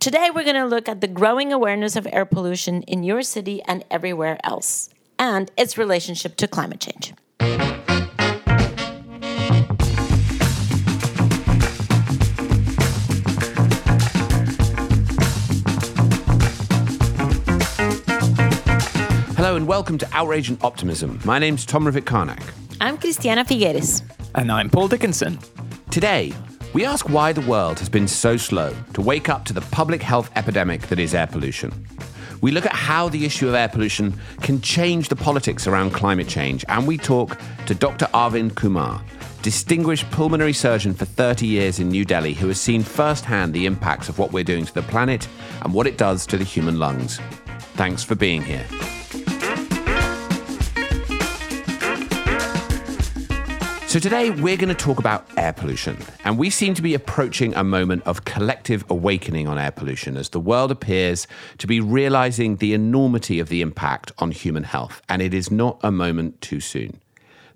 Today, we're going to look at the growing awareness of air pollution in your city and everywhere else, and its relationship to climate change. Hello and welcome to Outrage and Optimism. My name's Tom Rivett-Carnac. I'm Christiana Figueres. And I'm Paul Dickinson. Today, we ask why the world has been so slow to wake up to the public health epidemic that is air pollution. We look at how the issue of air pollution can change the politics around climate change, and we talk to Dr. Arvind Kumar, distinguished pulmonary surgeon for 30 years in New Delhi, who has seen firsthand the impacts of what we're doing to the planet and what it does to the human lungs. Thanks for being here. So, today we're going to talk about air pollution, and we seem to be approaching a moment of collective awakening on air pollution as the world appears to be realizing the enormity of the impact on human health, and it is not a moment too soon.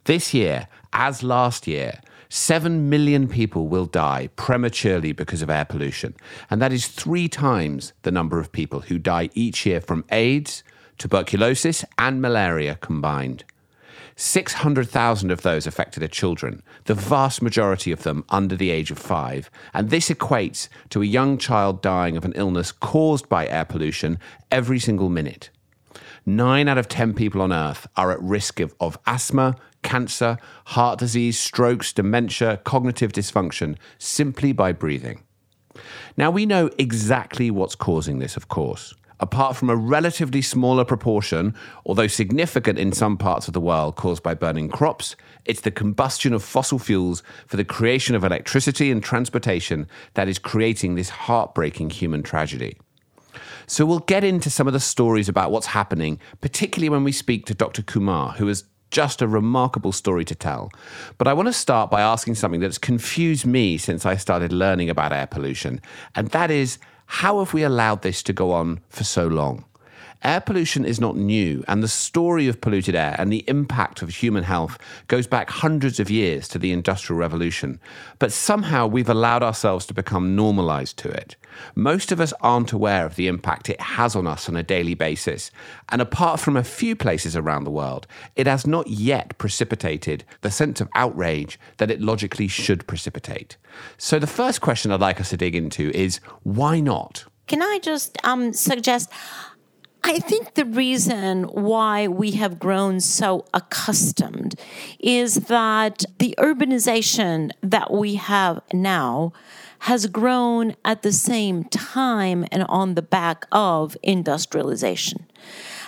This year, as last year, 7 million people will die prematurely because of air pollution, and that is three times the number of people who die each year from AIDS, tuberculosis, and malaria combined. 600,000 of those affected are children, the vast majority of them under the age of five. And this equates to a young child dying of an illness caused by air pollution every single minute. Nine out of 10 people on Earth are at risk of, of asthma, cancer, heart disease, strokes, dementia, cognitive dysfunction simply by breathing. Now, we know exactly what's causing this, of course apart from a relatively smaller proportion, although significant in some parts of the world, caused by burning crops, it's the combustion of fossil fuels for the creation of electricity and transportation that is creating this heartbreaking human tragedy. So we'll get into some of the stories about what's happening, particularly when we speak to Dr. Kumar, who has just a remarkable story to tell. But I want to start by asking something that's confused me since I started learning about air pollution, and that is how have we allowed this to go on for so long? Air pollution is not new, and the story of polluted air and the impact of human health goes back hundreds of years to the Industrial Revolution. But somehow we've allowed ourselves to become normalized to it. Most of us aren't aware of the impact it has on us on a daily basis, and apart from a few places around the world, it has not yet precipitated the sense of outrage that it logically should precipitate. So the first question I'd like us to dig into is why not? Can I just um, suggest? I think the reason why we have grown so accustomed is that the urbanization that we have now has grown at the same time and on the back of industrialization.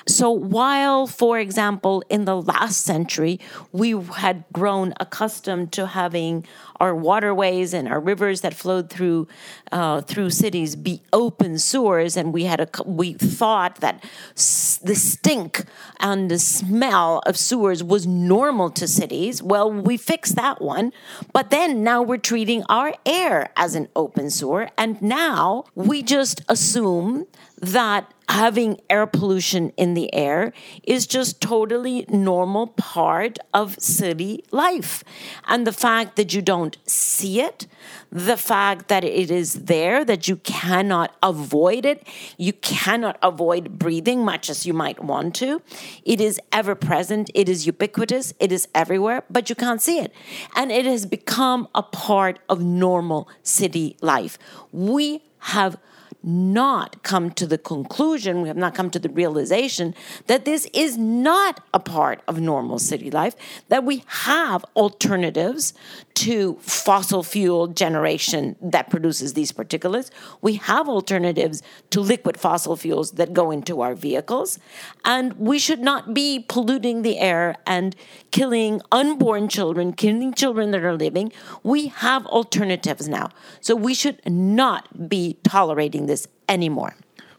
So, while, for example, in the last century, we had grown accustomed to having our waterways and our rivers that flowed through uh, through cities be open sewers, and we had a we thought that the stink and the smell of sewers was normal to cities. Well, we fixed that one, but then now we're treating our air as an open sewer, and now we just assume that having air pollution in the air is just totally normal part of city life. And the fact that you don't see it. The fact that it is there that you cannot avoid it. You cannot avoid breathing much as you might want to. It is ever present. It is ubiquitous. It is everywhere but you can't see it. And it has become a part of normal city life. We have not come to the conclusion, we have not come to the realization that this is not a part of normal city life, that we have alternatives to fossil fuel generation that produces these particulates. We have alternatives to liquid fossil fuels that go into our vehicles. And we should not be polluting the air and killing unborn children, killing children that are living. We have alternatives now. So we should not be tolerating this anymore.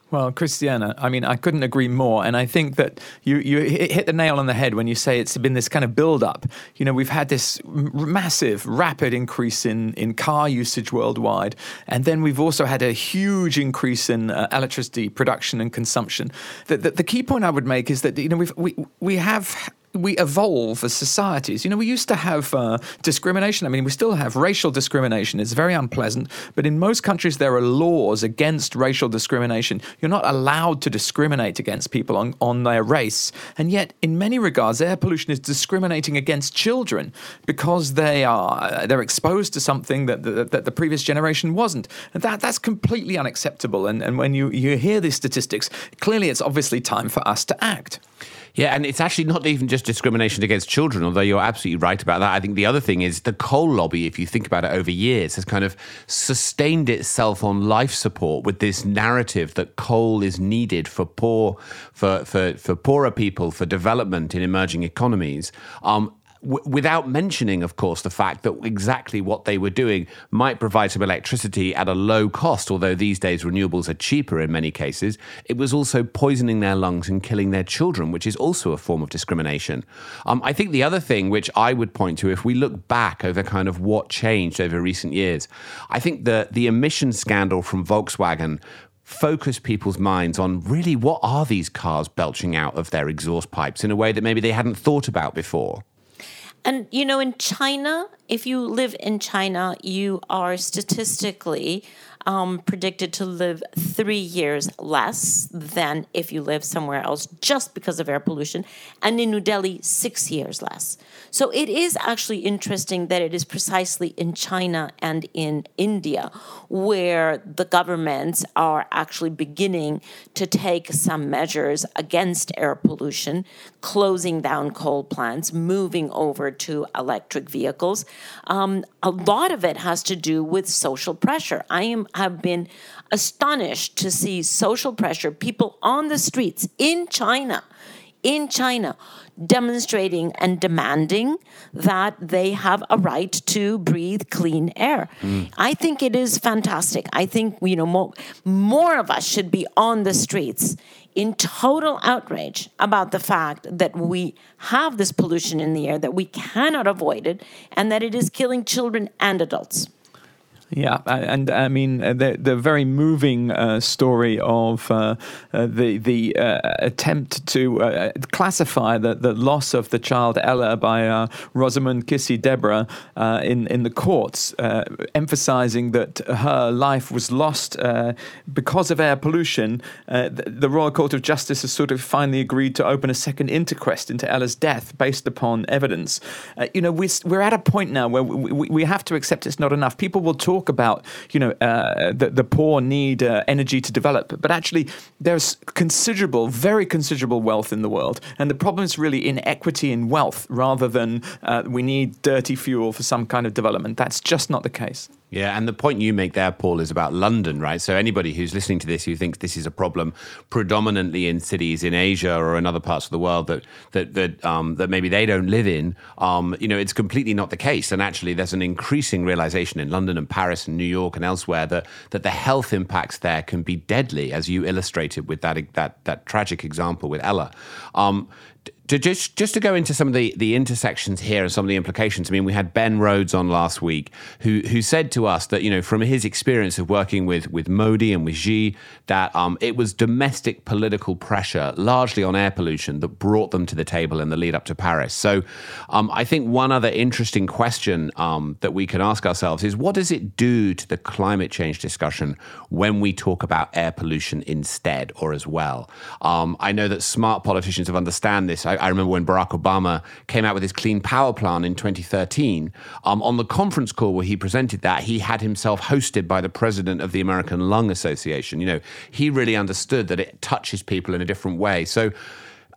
Well, Christiana, I mean, I couldn't agree more. And I think that you, you hit the nail on the head when you say it's been this kind of build up. You know, we've had this massive, rapid increase in, in car usage worldwide. And then we've also had a huge increase in uh, electricity production and consumption. The, the, the, key point I would make is that, you know, we've, we, we have we evolve as societies. You know, we used to have uh, discrimination. I mean, we still have racial discrimination. It's very unpleasant. But in most countries, there are laws against racial discrimination. You're not allowed to discriminate against people on, on their race. And yet, in many regards, air pollution is discriminating against children because they are they're exposed to something that, that, that the previous generation wasn't. And that, that's completely unacceptable. And, and when you, you hear these statistics, clearly it's obviously time for us to act. Yeah, and it's actually not even just discrimination against children, although you're absolutely right about that. I think the other thing is the coal lobby, if you think about it over years, has kind of sustained itself on life support with this narrative that coal is needed for poor for for, for poorer people, for development in emerging economies. Um, w- without mentioning, of course, the fact that exactly what they were doing might provide some electricity at a low cost, although these days renewables are cheaper in many cases, it was also poisoning their lungs and killing their children, which is also a form of discrimination. Um, I think the other thing which I would point to, if we look back over kind of what changed over recent years, I think the, the emission scandal from Volkswagen focus people's minds on really what are these cars belching out of their exhaust pipes in a way that maybe they hadn't thought about before. And you know, in China, if you live in China, you are statistically um, predicted to live three years less than if you live somewhere else just because of air pollution. And in New Delhi, six years less. So it is actually interesting that it is precisely in China and in India where the governments are actually beginning to take some measures against air pollution, closing down coal plants, moving over to electric vehicles. Um, a lot of it has to do with social pressure. I am have been astonished to see social pressure, people on the streets in China, in China, demonstrating and demanding that they have a right to breathe clean air. Mm. I think it is fantastic. I think you know more, more of us should be on the streets in total outrage about the fact that we have this pollution in the air, that we cannot avoid it, and that it is killing children and adults. Yeah, and I mean uh, the the very moving uh, story of uh, uh, the the uh, attempt to classify the, the loss of the child Ella by Rosamund Kissi-Debrah in in the courts, emphasising that her life was lost because of air pollution. The, the, Royal Court of Justice has sort of finally agreed to open a second inquest into Ella's death based upon evidence. you know, we're, we're at a point now where we, we, we have to accept it's not enough. People will talk talk about, you know, uh, the, the poor need uh, energy to develop, but actually there's considerable, very considerable wealth in the world. And the problem is really inequity in wealth rather than uh, we need dirty fuel for some kind of development. That's just not the case. Yeah, and the point you make there, Paul, is about London, right? So anybody who's listening to this who thinks this is a problem predominantly in cities in Asia or in other parts of the world that that that um, that maybe they don't live in, um, you know, it's completely not the case. And actually, there's an increasing realization in London and Paris and New York and elsewhere that that the health impacts there can be deadly, as you illustrated with that that that tragic example with Ella. Um, to just just to go into some of the the intersections here and some of the implications. I mean, we had Ben Rhodes on last week, who who said to us that you know from his experience of working with with Modi and with Xi, that um, it was domestic political pressure, largely on air pollution, that brought them to the table in the lead up to Paris. So, um, I think one other interesting question um, that we can ask ourselves is what does it do to the climate change discussion when we talk about air pollution instead or as well? Um, I know that smart politicians have understand this. I, I, remember when Barack Obama came out with his Clean Power Plan in 2013. Um, on the conference call where he presented that, he had himself hosted by the president of the American Lung Association. You know, he really understood that it touches people in a different way. So,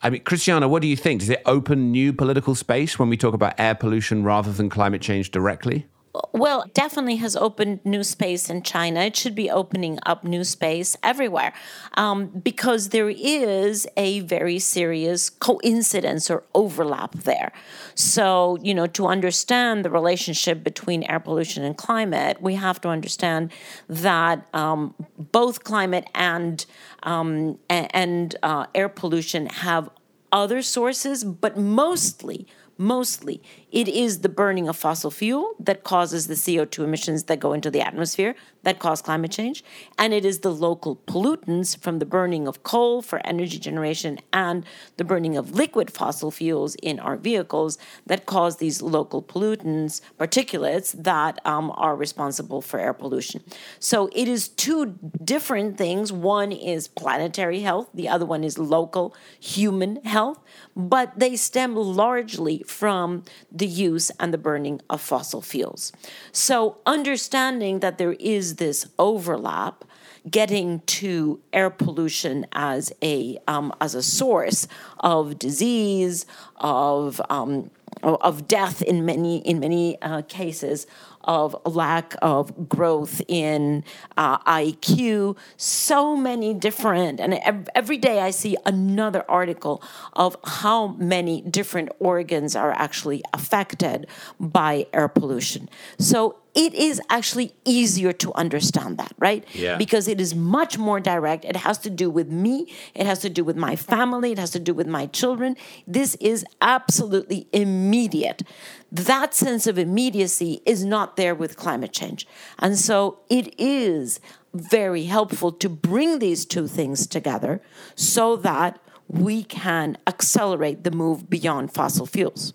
I mean, Christiana, what do you think? Does it open new political space when we talk about air pollution rather than climate change directly? Well, definitely has opened new space in China. It should be opening up new space everywhere um, because there is a very serious coincidence or overlap there. So, you know, to understand the relationship between air pollution and climate, we have to understand that um, both climate and um, and uh, air pollution have other sources, but mostly mostly it is the burning of fossil fuel that causes the CO2 emissions that go into the atmosphere. That cause climate change, and it is the local pollutants from the burning of coal for energy generation and the burning of liquid fossil fuels in our vehicles that cause these local pollutants, particulates, that um, are responsible for air pollution. So it is two different things. One is planetary health, the other one is local human health, but they stem largely from the use and the burning of fossil fuels. So understanding that there is this overlap getting to air pollution as a um, as a source of disease of um, of death in many in many uh, cases of lack of growth in uh, IQ, so many different, and every day I see another article of how many different organs are actually affected by air pollution. So it is actually easier to understand that, right? Yeah. Because it is much more direct. It has to do with me, it has to do with my family, it has to do with my children. This is absolutely immediate. That sense of immediacy is not there with climate change. And so it is very helpful to bring these two things together so that we can accelerate the move beyond fossil fuels.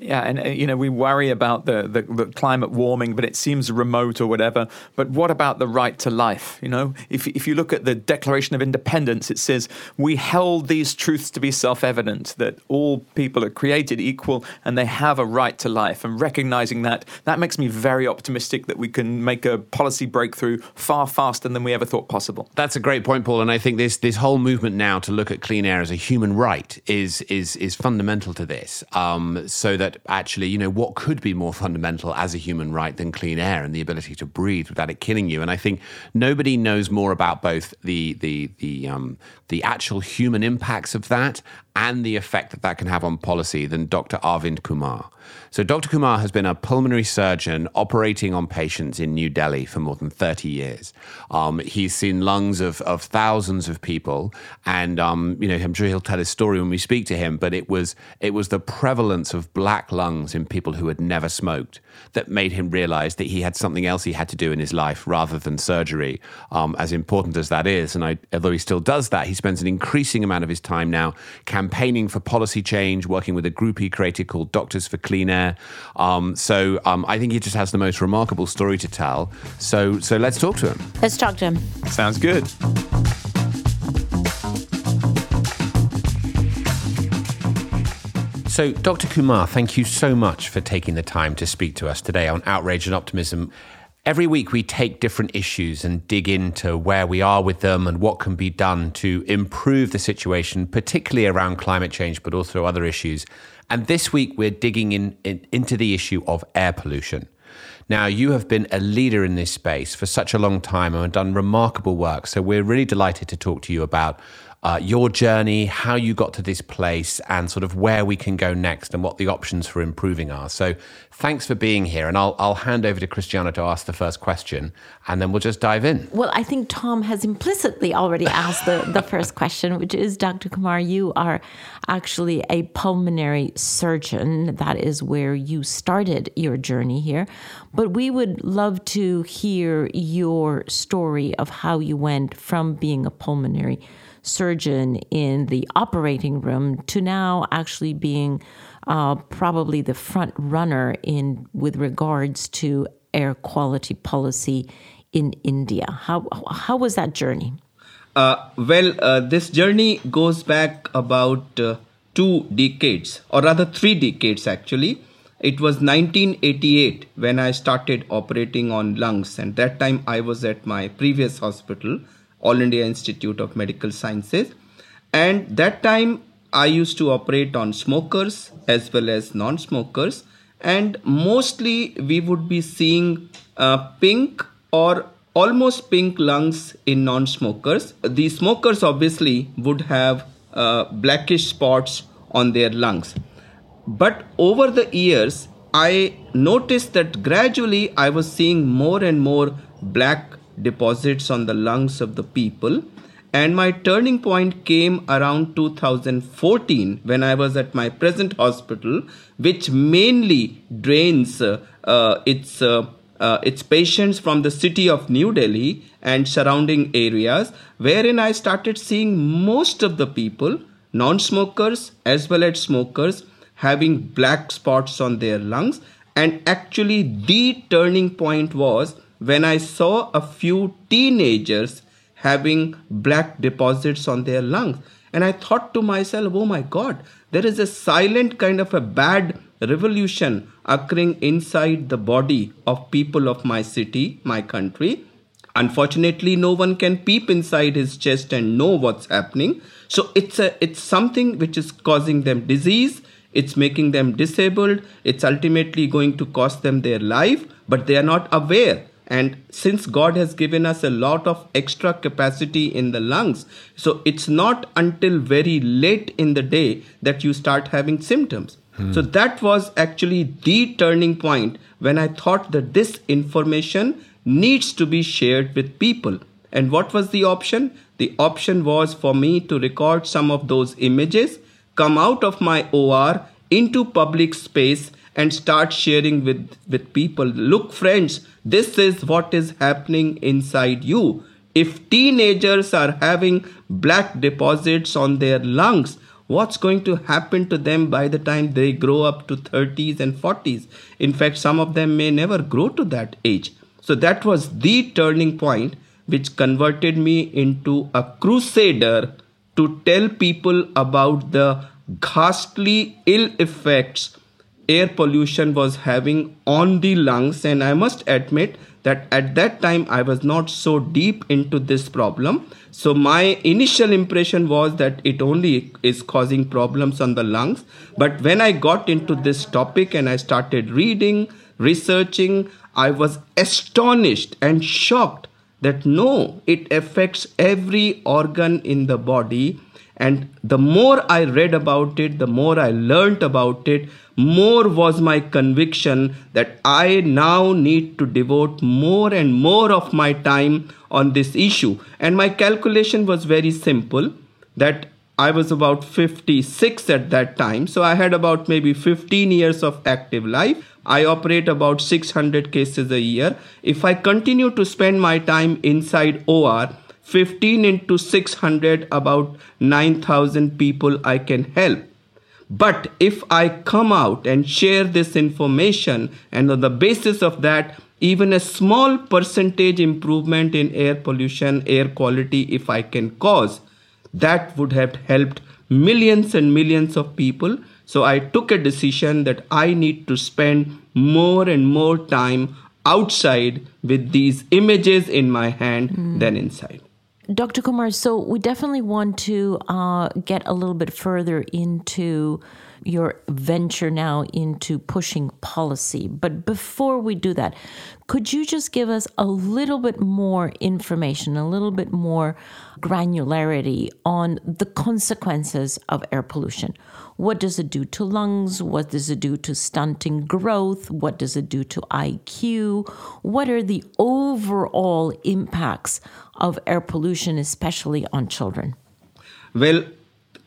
Yeah, and uh, you know we worry about the, the, the, climate warming, but it seems remote or whatever. But what about the right to life? You know, if if you look at the Declaration of Independence, it says we held these truths to be self-evident that all people are created equal and they have a right to life. And recognizing that, that makes me very optimistic that we can make a policy breakthrough far faster than we ever thought possible. That's a great point, Paul. And I think this this whole movement now to look at clean air as a human right is is is fundamental to this. Um, so that that actually, you know, what could be more fundamental as a human right than clean air and the ability to breathe without it killing you? And I think nobody knows more about both the the the um, the actual human impacts of that and the effect that that can have on policy than Dr. Arvind Kumar. So, Dr. Kumar has been a pulmonary surgeon operating on patients in New Delhi for more than 30 years. Um, he's seen lungs of, of thousands of people, and um, you know, I'm sure he'll tell his story when we speak to him. But it was it was the prevalence of black lungs in people who had never smoked that made him realize that he had something else he had to do in his life rather than surgery, um, as important as that is. And I, although he still does that, he spends an increasing amount of his time now campaigning for policy change, working with a group he created called Doctors for Clean Air. Um, so um, I think he just has the most remarkable story to tell. So, so let's talk to him. Let's talk to him. Sounds good. So, Dr. Kumar, thank you so much for taking the time to speak to us today on Outrage and Optimism. Every week, we take different issues and dig into where we are with them and what can be done to improve the situation, particularly around climate change, but also other issues. And this week, we're digging in, in, into the issue of air pollution. Now, you have been a leader in this space for such a long time and done remarkable work. So, we're really delighted to talk to you about uh, your journey, how you got to this place, and sort of where we can go next and what the options for improving are. So, thanks for being here. And I'll, I'll hand over to Christiana to ask the first question, and then we'll just dive in. Well, I think Tom has implicitly already asked the, the first question, which is Dr. Kumar, you are actually a pulmonary surgeon. That is where you started your journey here. But we would love to hear your story of how you went from being a pulmonary surgeon in the operating room to now actually being uh, probably the front runner in with regards to air quality policy in India. How how was that journey? Uh, well, uh, this journey goes back about uh, two decades, or rather three decades actually. It was 1988 when I started operating on lungs, and that time I was at my previous hospital all India Institute of Medical Sciences. And that time I used to operate on smokers as well as non smokers. And mostly we would be seeing uh, pink or almost pink lungs in non smokers. The smokers obviously would have uh, blackish spots on their lungs. But over the years, I noticed that gradually I was seeing more and more black deposits on the lungs of the people. And my turning point came around 2014 when I was at my present hospital, which mainly drains uh, uh, its uh, uh, its patients from the city of New Delhi and surrounding areas, wherein I started seeing most of the people, non smokers as well as smokers, having black spots on their lungs. And actually, the turning point was when I saw a few teenagers having black deposits on their lungs. And I thought to myself, oh my God, there is a silent kind of a bad revolution occurring inside the body of people of my city, my country. Unfortunately, no one can peep inside his chest and know what's happening. So it's a it's something which is causing them disease. It's making them disabled. It's ultimately going to cost them their life, but they are not aware and since God has given us a lot of extra capacity in the lungs, so it's not until very late in the day that you start having symptoms. Hmm. So that was actually the turning point when I thought that this information needs to be shared with people. And what was the option? The option was for me to record some of those images, come out of my OR into public space and start sharing with, with people. Look, friends, this is what is happening inside you. If teenagers are having black deposits on their lungs, what's going to happen to them by the time they grow up to 30s and 40s? In fact, some of them may never grow to that age. So that was the turning point which converted me into a crusader to tell people about the ghastly ill effects air pollution was having on the lungs and i must admit that at that time i was not so deep into this problem. So my initial impression was that it only is causing problems on the lungs. But when i got into this topic and i started reading researching i was astonished and shocked that no it affects every organ in the body. And the more I read about it, the more I learnt about it, more was my conviction that I now need to devote more and more of my time on this issue. And my calculation was very simple that I was about 56 at that time. So I had about maybe 15 years of active life. I operate about 600 cases a year. If I continue to spend my time inside OR, 15 into 600, about 9,000 people I can help. But if I come out and share this information, and on the basis of that, even a small percentage improvement in air pollution, air quality, if I can cause, that would have helped millions and millions of people. So I took a decision that I need to spend more and more time outside with these images in my hand mm. than inside. Dr. Kumar, so we definitely want to uh, get a little bit further into your venture now into pushing policy. But before we do that, could you just give us a little bit more information, a little bit more granularity on the consequences of air pollution? What does it do to lungs? What does it do to stunting growth? What does it do to IQ? What are the overall impacts of air pollution, especially on children? Well,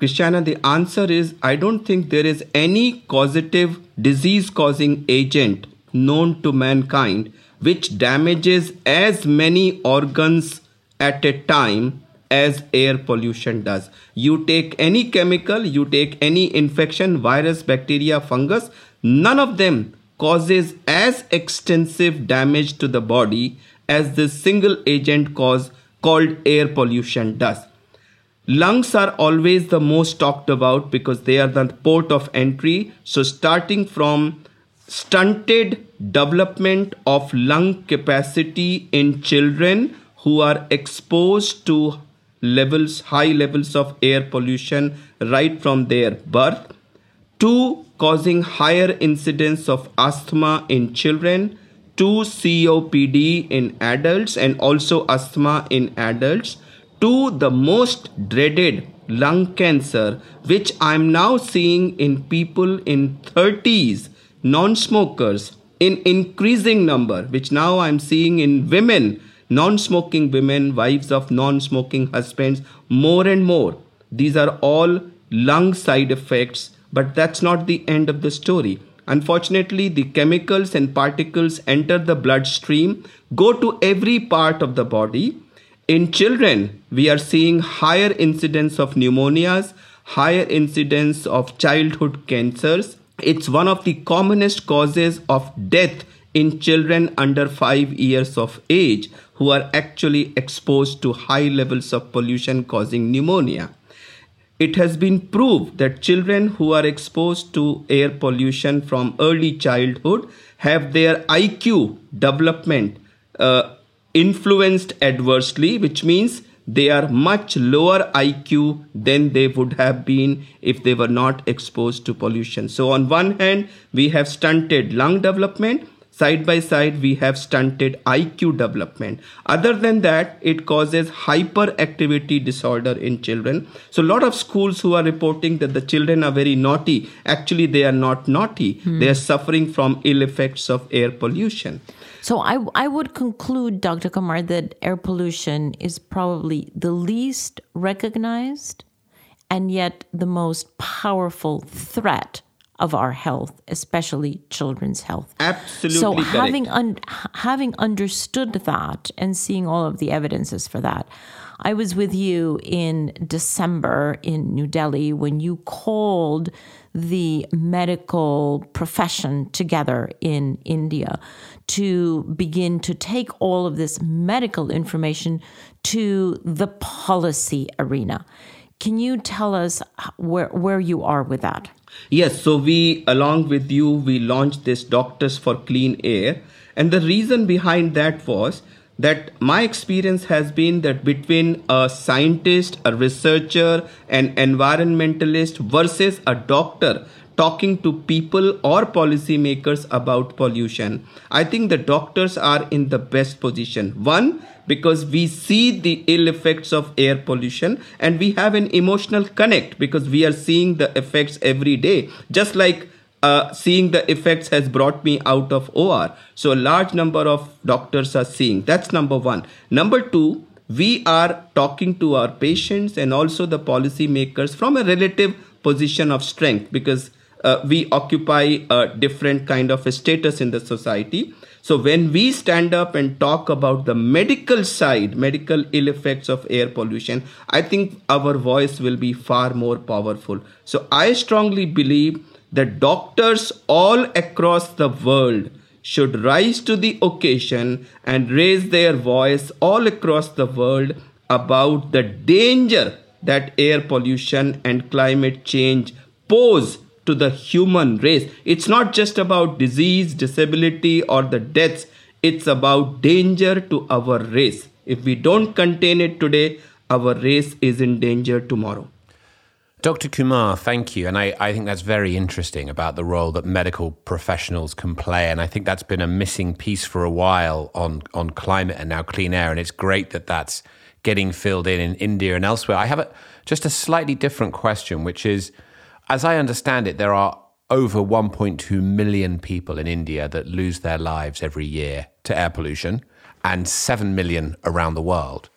Christiana, the answer is I don't think there is any causative disease causing agent known to mankind which damages as many organs at a time as air pollution does. You take any chemical, you take any infection, virus, bacteria, fungus, none of them causes as extensive damage to the body as this single agent cause called air pollution does. Lungs are always the most talked about because they are the port of entry. So, starting from stunted development of lung capacity in children who are exposed to levels high levels of air pollution right from their birth. To causing higher incidence of asthma in children. To COPD in adults and also asthma in adults to the most dreaded lung cancer which i'm now seeing in people in 30s non-smokers in increasing number which now i'm seeing in women non-smoking women wives of non-smoking husbands more and more these are all lung side effects but that's not the end of the story Unfortunately, the chemicals and particles enter the bloodstream, go to every part of the body. In children, we are seeing higher incidence of pneumonias, higher incidence of childhood cancers. It's one of the commonest causes of death in children under 5 years of age who are actually exposed to high levels of pollution causing pneumonia. It has been proved that children who are exposed to air pollution from early childhood have their IQ development uh, influenced adversely, which means they are much lower IQ than they would have been if they were not exposed to pollution. So, on one hand, we have stunted lung development side by side we have stunted iq development other than that it causes hyperactivity disorder in children so a lot of schools who are reporting that the children are very naughty actually they are not naughty hmm. they are suffering from ill effects of air pollution so I, I would conclude, Dr. Kumar, that air pollution is probably the least recognized and yet the most powerful threat of our health, especially children's health. Absolutely. So correct. having un- having understood that and seeing all of the evidences for that, I was with you in December in New Delhi when you called the medical profession together in India to begin to take all of this medical information to the policy arena. Can you tell us where, where you are with that? Yes, so we, along with you, we launched this Doctors for Clean Air. And the reason behind that was that my experience has been that between a scientist, a researcher, an environmentalist versus a doctor talking to people or policymakers about pollution, I think the doctors are in the best position. One, because we see the ill effects of air pollution and we have an emotional connect because we are seeing the effects every day just like uh, seeing the effects has brought me out of OR. So a large number of doctors are seeing. That's number one. Number two, we are talking to our patients and also the policymakers from a relative position of strength because uh, we occupy a different kind of a status in the society. So when we stand up and talk about the medical side, medical ill effects of air pollution, I think our voice will be far more powerful. So I strongly believe that doctors all across the world should rise to the occasion and raise their voice all across the world about the danger that air pollution and climate change pose to the human race. It's not just about disease, disability, or the deaths, it's about danger to our race. If we don't contain it today, our race is in danger tomorrow. Dr. Kumar, thank you. And I, I think that's very interesting about the role that medical professionals can play. And I think that's been a missing piece for a while on, on climate and now clean air. And it's great that that's getting filled in in India and elsewhere. I have a, just a slightly different question, which is as I understand it, there are over 1.2 million people in India that lose their lives every year to air pollution and 7 million around the world.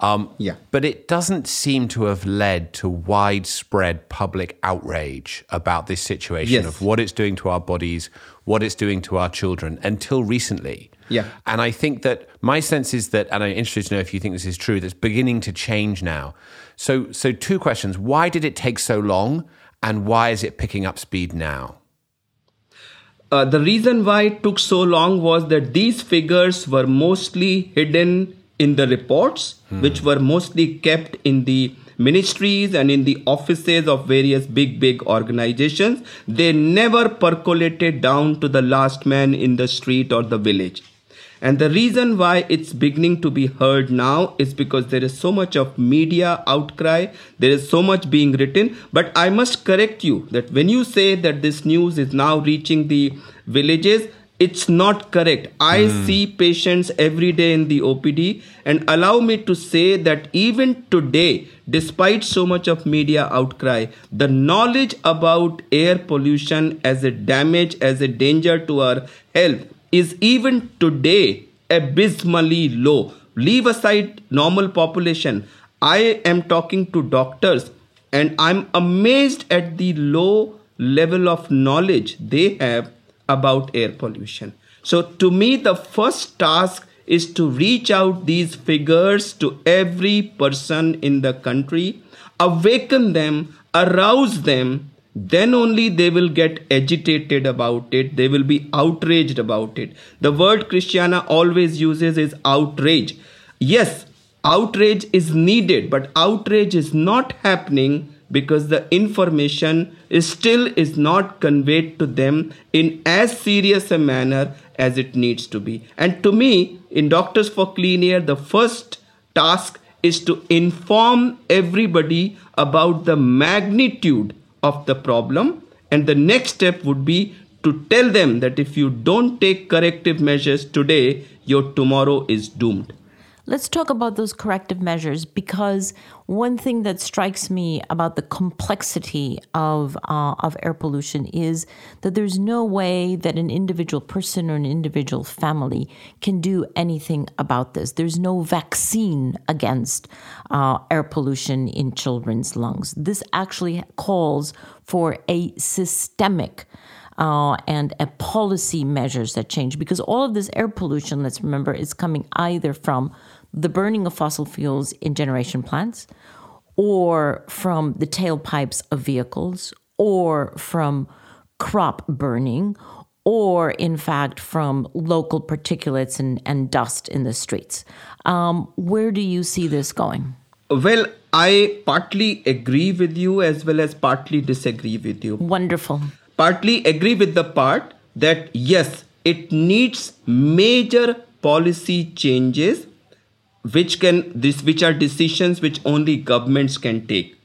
Um, yeah. But it doesn't seem to have led to widespread public outrage about this situation yes. of what it's doing to our bodies, what it's doing to our children until recently. Yeah. And I think that my sense is that, and I'm interested to know if you think this is true, that's beginning to change now. So, so two questions. Why did it take so long? And why is it picking up speed now? Uh, the reason why it took so long was that these figures were mostly hidden in the reports, hmm. which were mostly kept in the ministries and in the offices of various big, big organizations. They never percolated down to the last man in the street or the village. And the reason why it's beginning to be heard now is because there is so much of media outcry, there is so much being written. But I must correct you that when you say that this news is now reaching the villages, it's not correct. I mm. see patients every day in the OPD, and allow me to say that even today, despite so much of media outcry, the knowledge about air pollution as a damage, as a danger to our health is even today abysmally low. Leave aside normal population. I am talking to doctors and I'm amazed at the low level of knowledge they have about air pollution. So, to me, the first task is to reach out these figures to every person in the country, awaken them, arouse them, then only they will get agitated about it, they will be outraged about it. The word Christiana always uses is outrage. Yes, outrage is needed, but outrage is not happening because the information is still is not conveyed to them in as serious a manner as it needs to be and to me in doctors for clean air the first task is to inform everybody about the magnitude of the problem and the next step would be to tell them that if you don't take corrective measures today your tomorrow is doomed Let's talk about those corrective measures because one thing that strikes me about the complexity of uh, of air pollution is that there's no way that an individual person or an individual family can do anything about this. There's no vaccine against uh, air pollution in children's lungs. This actually calls for a systemic. Uh, and a policy measures that change because all of this air pollution, let's remember, is coming either from the burning of fossil fuels in generation plants, or from the tailpipes of vehicles, or from crop burning, or in fact from local particulates and, and dust in the streets. Um, where do you see this going? Well, I partly agree with you as well as partly disagree with you. Wonderful. Partly agree with the part that yes, it needs major policy changes which can this which are decisions which only governments can take.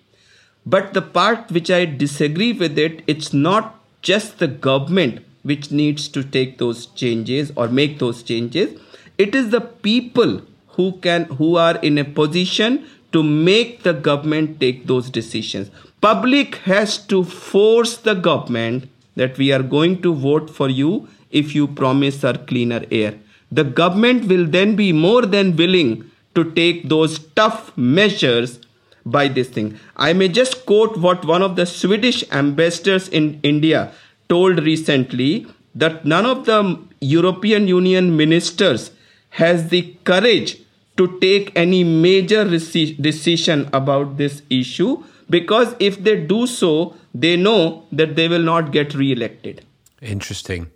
But the part which i disagree with it it's not just the government which needs to take those changes or make those changes. It is the people who can who are in a position to make the government take those decisions. Public has to force the government that we are going to vote for you if you promise our cleaner air. The government will then be more than willing to take those tough measures by this thing. I may just quote what one of the Swedish ambassadors in India told recently that none of the European Union ministers has the courage to take any major decision about this issue because if they do so, they know that they will not get re elected. Interesting.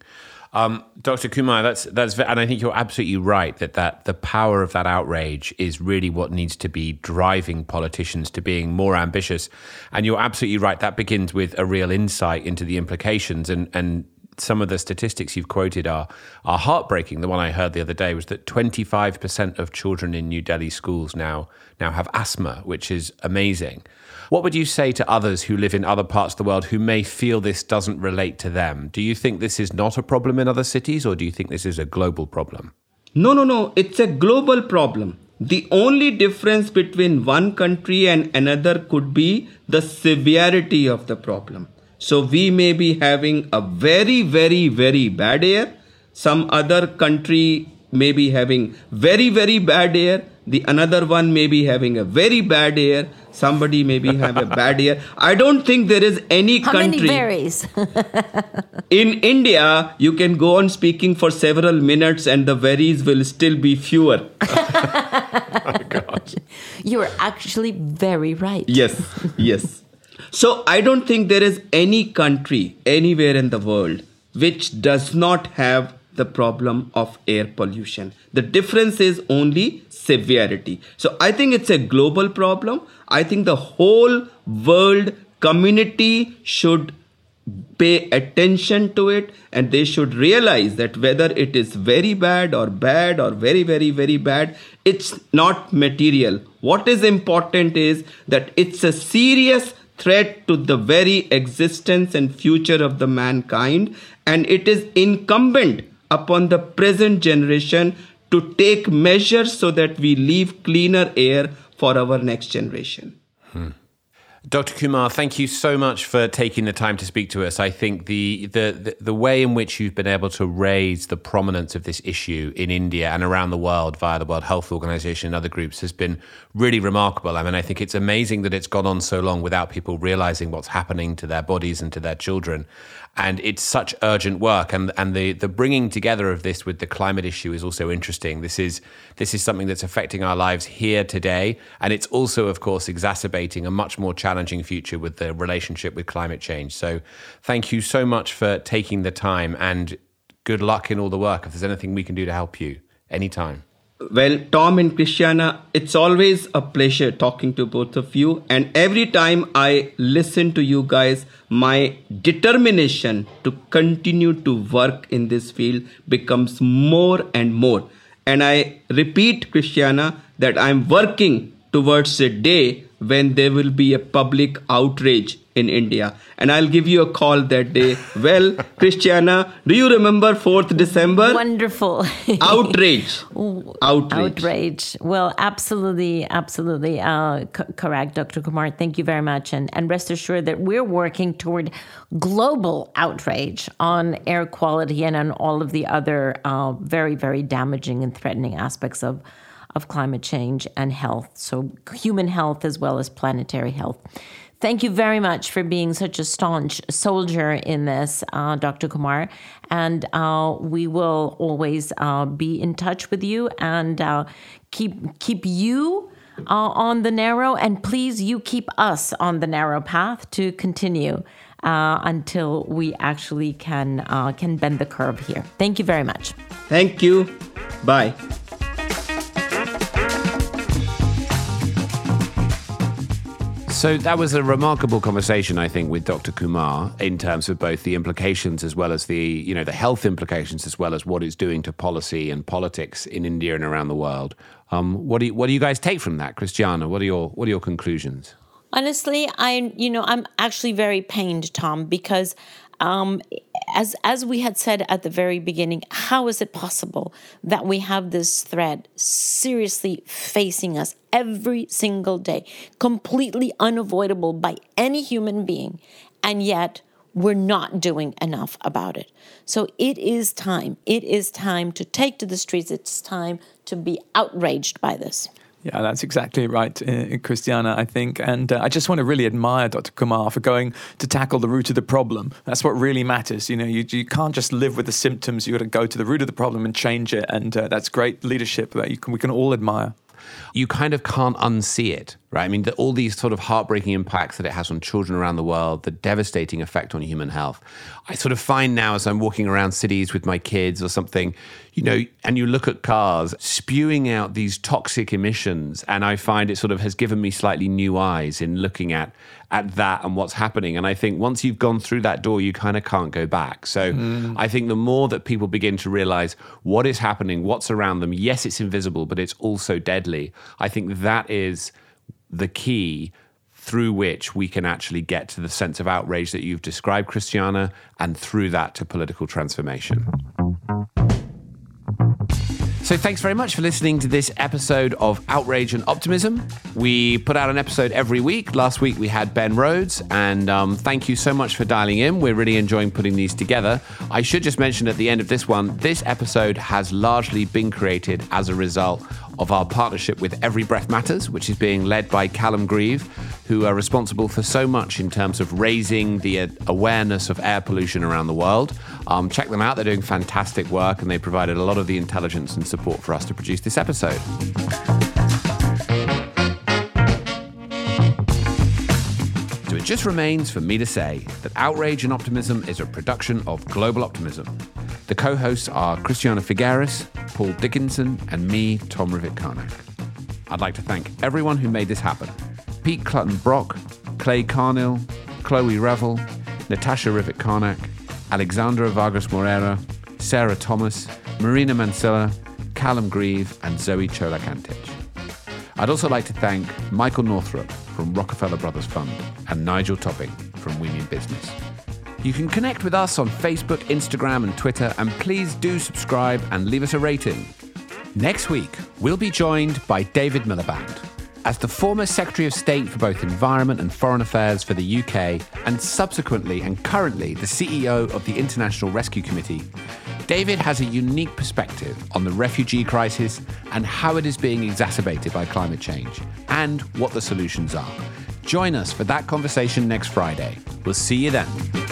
Um, Dr. Kumar, that's that's, and I think you're absolutely right that that the power of that outrage is really what needs to be driving politicians to being more ambitious. And you're absolutely right. That begins with a real insight into the implications and and some of the statistics you've quoted are are heartbreaking. The one I heard the other day was that 25% of children in New Delhi schools now now have asthma, which is amazing. What would you say to others who live in other parts of the world who may feel this doesn't relate to them? Do you think this is not a problem in other cities, or do you think this is a global problem? No, no, no. It's a global problem. The only difference between one country and another could be the severity of the problem. So we may be having a very, very, very bad air. Some other country may be having very, very bad air. The another one may be having a very bad air somebody maybe have a bad year. I don't think there is any How country. Many varies. in India, you can go on speaking for several minutes and the varies will still be fewer. oh, God. You're actually very right. Yes, yes. So I don't think there is any country anywhere in the world which does not have the problem of air pollution. The difference is only severity. So I think it's a global problem. I think the whole world community should pay attention to it and they should realize that whether it is very bad or bad or very very very bad it's not material what is important is that it's a serious threat to the very existence and future of the mankind and it is incumbent upon the present generation to take measures so that we leave cleaner air for our next generation. Hmm. Dr. Kumar, thank you so much for taking the time to speak to us. I think the, the, the, the, way in which you've been able to raise the prominence of this issue in India and around the world via the World Health Organization and other groups has been really remarkable. I mean, I think it's amazing that it's gone on so long without people realizing what's happening to their bodies and to their children and it's such urgent work and and the the bringing together of this with the climate issue is also interesting. This is this is something that's affecting our lives here today and it's also of course exacerbating a much more challenging future with the relationship with climate change. So thank you so much for taking the time and good luck in all the work. If there's anything we can do to help you anytime well, Tom and Christiana, it's always a pleasure talking to both of you. And every time I listen to you guys, my determination to continue to work in this field becomes more and more. And I repeat, Christiana, that I'm working towards a day when there will be a public outrage in India. And I'll give you a call that day. Well, Christiana, do you remember 4th December? Wonderful. outrage. Outrage. Outrage. Well, absolutely, absolutely uh, c- correct, Dr. Kumar. Thank you very much. And, and rest assured that we're working toward global outrage on air quality and on all of the other uh, very, very damaging and threatening aspects of of climate change and health. So, human health as well as planetary health. Thank you very much for being such a staunch soldier in this, uh, Dr. Kumar. And uh, we will always uh, be in touch with you and uh, keep keep you uh, on the narrow, and please you keep us on the narrow path to continue uh, until we actually can can bend the curve here. Thank you very much. Thank you. Bye. So that was a remarkable conversation, I think, with Dr. Kumar in terms of both the implications as well as the, you know, the health implications as well as what it's doing to policy and politics in India and around the world. Um, what do you, what do you guys take from that, Christiana? What are your what are your conclusions? Honestly, I you know I'm actually very pained, Tom, because um, as as we had said at the very beginning, how is it possible that we have this threat seriously facing us every single day, completely unavoidable by any human being, and yet we're not doing enough about it. So it is time. It is time to take to the streets. It's time to be outraged by this. Yeah, that's exactly right, uh, Christiana, I think. And uh, I just want to really admire Dr. Kumar for going to tackle the root of the problem. That's what really matters. You know, you, you can't just live with the symptoms. You've got to go to the root of the problem and change it. And uh, that's great leadership that can, we can all admire you kind of can't unsee it, right? I mean, the, all these sort of heartbreaking impacts that it has on children around the world, the devastating effect on human health. I sort of find now as I'm walking around cities with my kids or something, you know, and you look at cars spewing out these toxic emissions, and I find it sort of has given me slightly new eyes in looking at at that and what's happening. And I think once you've gone through that door, you kind of can't go back. So mm. I think the more that people begin to realize what is happening, what's around them, yes, it's invisible, but it's also deadly. I think that is the key through which we can actually get to the sense of outrage that you've described, Christiana, and through that to political transformation. So, thanks very much for listening to this episode of Outrage and Optimism. We put out an episode every week. Last week we had Ben Rhodes, and um, thank you so much for dialing in. We're really enjoying putting these together. I should just mention at the end of this one, this episode has largely been created as a result of our partnership with Every Breath Matters, which is being led by Callum Grieve, who are responsible for so much in terms of raising the uh, awareness of air pollution around the world. Um, check them out, they're doing fantastic work and they provided a lot of the intelligence and support for us to produce this episode. So it just remains for me to say that Outrage and Optimism is a production of Global Optimism. The co hosts are Christiana Figueres, Paul Dickinson, and me, Tom Rivett Carnac. I'd like to thank everyone who made this happen Pete Clutton Brock, Clay Carnell, Chloe Revel, Natasha Rivett Carnac, Alexandra Vargas Morera, Sarah Thomas, Marina Mansilla, Callum Grieve, and Zoe Tcholak-Antitch. I'd also like to thank Michael Northrop from Rockefeller Brothers Fund and Nigel Topping from We Mean Business. You can connect with us on Facebook, Instagram, and Twitter, and please do subscribe and leave us a rating. Next week, we'll be joined by David Miliband As the former Secretary of State for both Environment and Foreign Affairs for the UK, and subsequently and currently the CEO of the International Rescue Committee, David has a unique perspective on the refugee crisis and how it is being exacerbated by climate change, and what the solutions are. Join us for that conversation next Friday. We'll see you then.